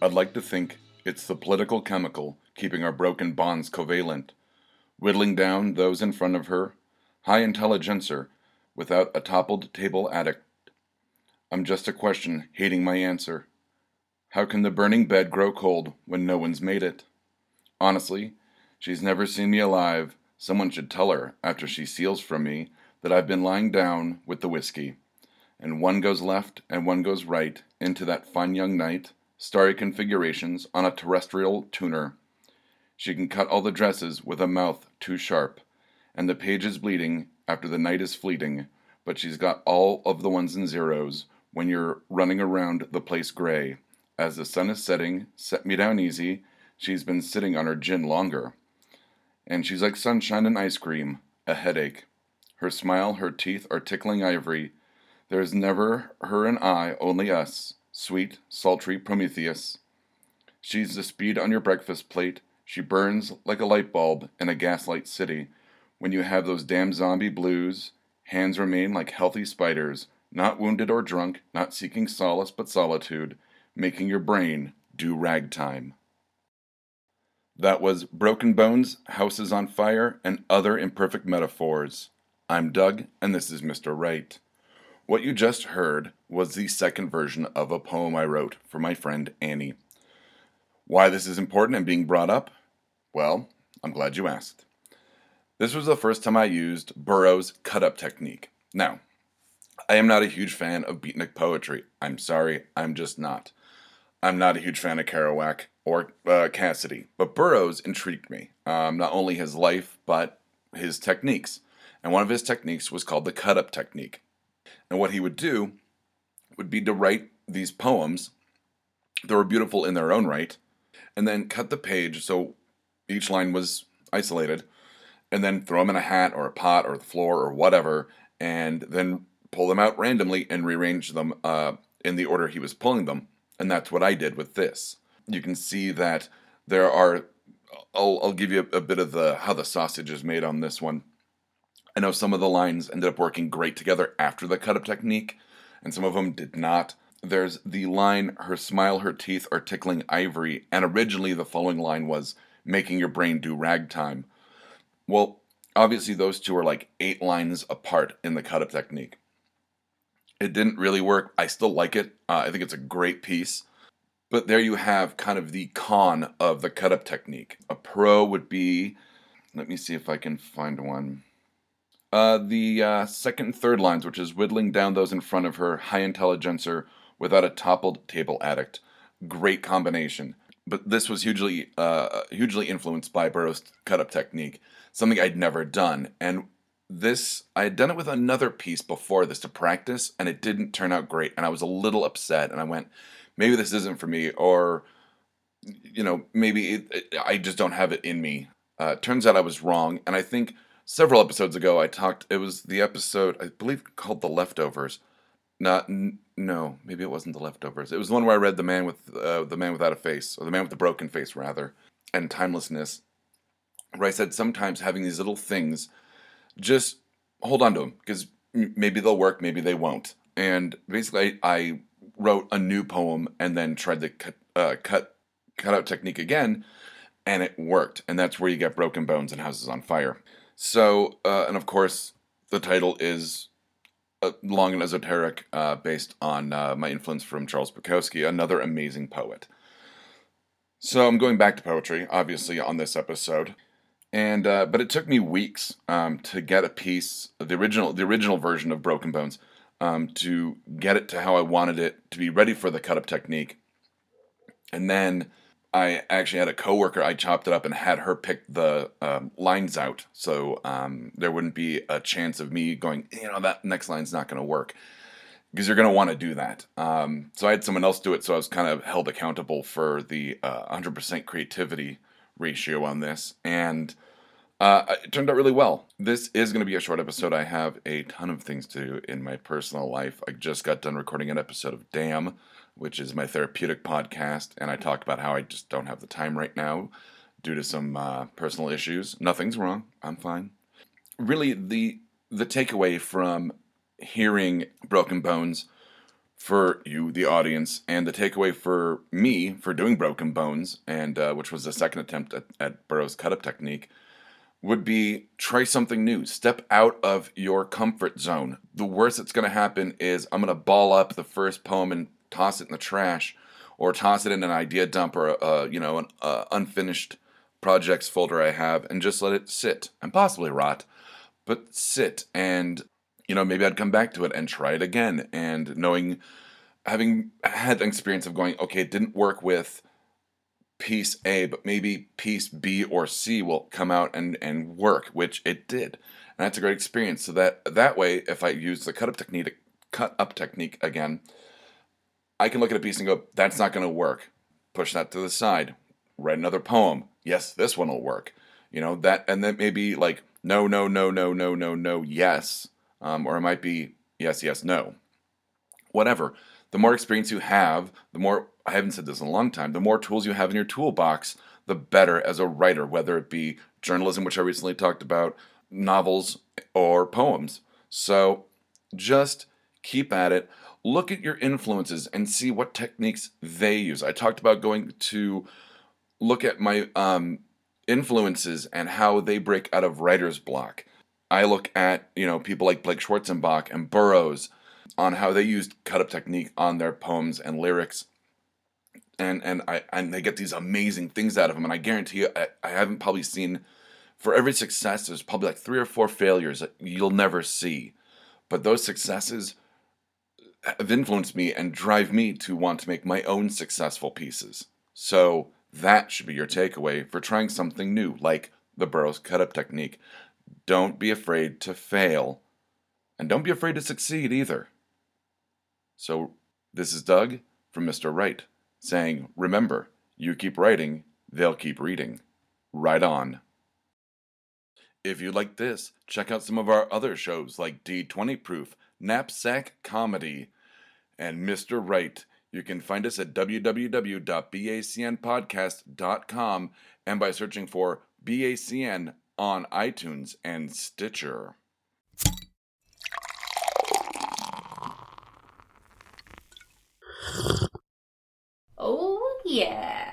I'd like to think it's the political chemical keeping our broken bonds covalent, whittling down those in front of her, high intelligencer, without a toppled table addict. I'm just a question hating my answer. How can the burning bed grow cold when no one's made it? Honestly, she's never seen me alive. Someone should tell her, after she seals from me, that I've been lying down with the whiskey. And one goes left and one goes right into that fine young night, starry configurations on a terrestrial tuner. She can cut all the dresses with a mouth too sharp, and the page is bleeding after the night is fleeting, but she's got all of the ones and zeros when you're running around the place gray. As the sun is setting, set me down easy. She's been sitting on her gin longer. And she's like sunshine and ice cream, a headache. Her smile, her teeth are tickling ivory. There's never her and I, only us, sweet, sultry Prometheus. She's the speed on your breakfast plate. She burns like a light bulb in a gaslight city. When you have those damn zombie blues, hands remain like healthy spiders, not wounded or drunk, not seeking solace but solitude making your brain do ragtime. That was Broken Bones, Houses on Fire, and Other Imperfect Metaphors. I'm Doug, and this is Mr. Wright. What you just heard was the second version of a poem I wrote for my friend Annie. Why this is important and being brought up? Well, I'm glad you asked. This was the first time I used Burroughs' cut up technique. Now, I am not a huge fan of beatnik poetry. I'm sorry, I'm just not. I'm not a huge fan of Kerouac or uh, Cassady, but Burroughs intrigued me. Um, not only his life, but his techniques. And one of his techniques was called the cut up technique. And what he would do would be to write these poems that were beautiful in their own right, and then cut the page so each line was isolated, and then throw them in a hat or a pot or the floor or whatever, and then pull them out randomly and rearrange them uh, in the order he was pulling them and that's what I did with this. You can see that there are. I'll, I'll give you a, a bit of the how the sausage is made on this one. I know some of the lines ended up working great together after the cut up technique, and some of them did not. There's the line, her smile, her teeth are tickling ivory, and originally the following line was making your brain do ragtime. Well, obviously, those two are like eight lines apart in the cut up technique. It didn't really work. I still like it. Uh, I think it's a great piece. But there you have kind of the con of the cut up technique. A pro would be, let me see if I can find one. Uh, the uh, second and third lines, which is whittling down those in front of her, high intelligencer without a toppled table addict. Great combination. But this was hugely, uh, hugely influenced by Burroughs' cut up technique, something I'd never done. And this I had done it with another piece before this to practice and it didn't turn out great and I was a little upset and I went maybe this isn't for me or you know maybe it, it, I just don't have it in me. Uh, turns out I was wrong and I think several episodes ago I talked it was the episode I believe called The Leftovers. Not n- no, maybe it wasn't The Leftovers. It was the one where I read The Man with uh, the Man Without a Face or The Man with the Broken Face rather and Timelessness where I said sometimes having these little things just hold on to them because maybe they'll work, maybe they won't. And basically, I wrote a new poem and then tried the cut, uh, cut cut out technique again, and it worked. And that's where you get broken bones and houses on fire. So, uh, and of course, the title is uh, long and esoteric, uh, based on uh, my influence from Charles Bukowski, another amazing poet. So I'm going back to poetry, obviously, on this episode and uh, but it took me weeks um, to get a piece the original the original version of Broken Bones um, to get it to how I wanted it to be ready for the cut up technique, and then I actually had a coworker. I chopped it up and had her pick the um, lines out, so um, there wouldn't be a chance of me going. You know that next line's not going to work because you're going to want to do that. Um, so I had someone else do it, so I was kind of held accountable for the uh, 100% creativity ratio on this, and uh, it turned out really well. This is going to be a short episode. I have a ton of things to do in my personal life. I just got done recording an episode of Damn, which is my therapeutic podcast, and I talk about how I just don't have the time right now due to some uh, personal issues. Nothing's wrong. I'm fine. Really, the the takeaway from hearing Broken Bones for you, the audience, and the takeaway for me for doing Broken Bones, and uh, which was the second attempt at, at Burroughs' cut up technique, would be try something new. Step out of your comfort zone. The worst that's going to happen is I'm going to ball up the first poem and toss it in the trash, or toss it in an idea dump or a, you know an unfinished projects folder I have, and just let it sit and possibly rot, but sit and you know maybe I'd come back to it and try it again, and knowing having had the experience of going okay it didn't work with piece A, but maybe piece B or C will come out and, and work, which it did. And that's a great experience. So that that way, if I use the cut up technique cut up technique again, I can look at a piece and go, that's not gonna work. Push that to the side. Write another poem. Yes, this one will work. You know, that and then maybe like no, no, no, no, no, no, no, yes. Um, or it might be yes, yes, no. Whatever. The more experience you have, the more I haven't said this in a long time, the more tools you have in your toolbox, the better as a writer, whether it be journalism, which I recently talked about, novels, or poems. So just keep at it. Look at your influences and see what techniques they use. I talked about going to look at my um, influences and how they break out of writer's block. I look at, you know, people like Blake Schwarzenbach and Burroughs on how they used cut up technique on their poems and lyrics and and I and they get these amazing things out of them. And I guarantee you, I, I haven't probably seen for every success. There's probably like three or four failures that you'll never see, but those successes have influenced me and drive me to want to make my own successful pieces. So that should be your takeaway for trying something new, like the Burroughs cut up technique. Don't be afraid to fail, and don't be afraid to succeed either. So, this is Doug from Mr. Wright saying, Remember, you keep writing, they'll keep reading. Write on. If you like this, check out some of our other shows like D20 Proof, Knapsack Comedy, and Mr. Wright. You can find us at www.bacnpodcast.com and by searching for BACN on iTunes and Stitcher. Oh, yeah.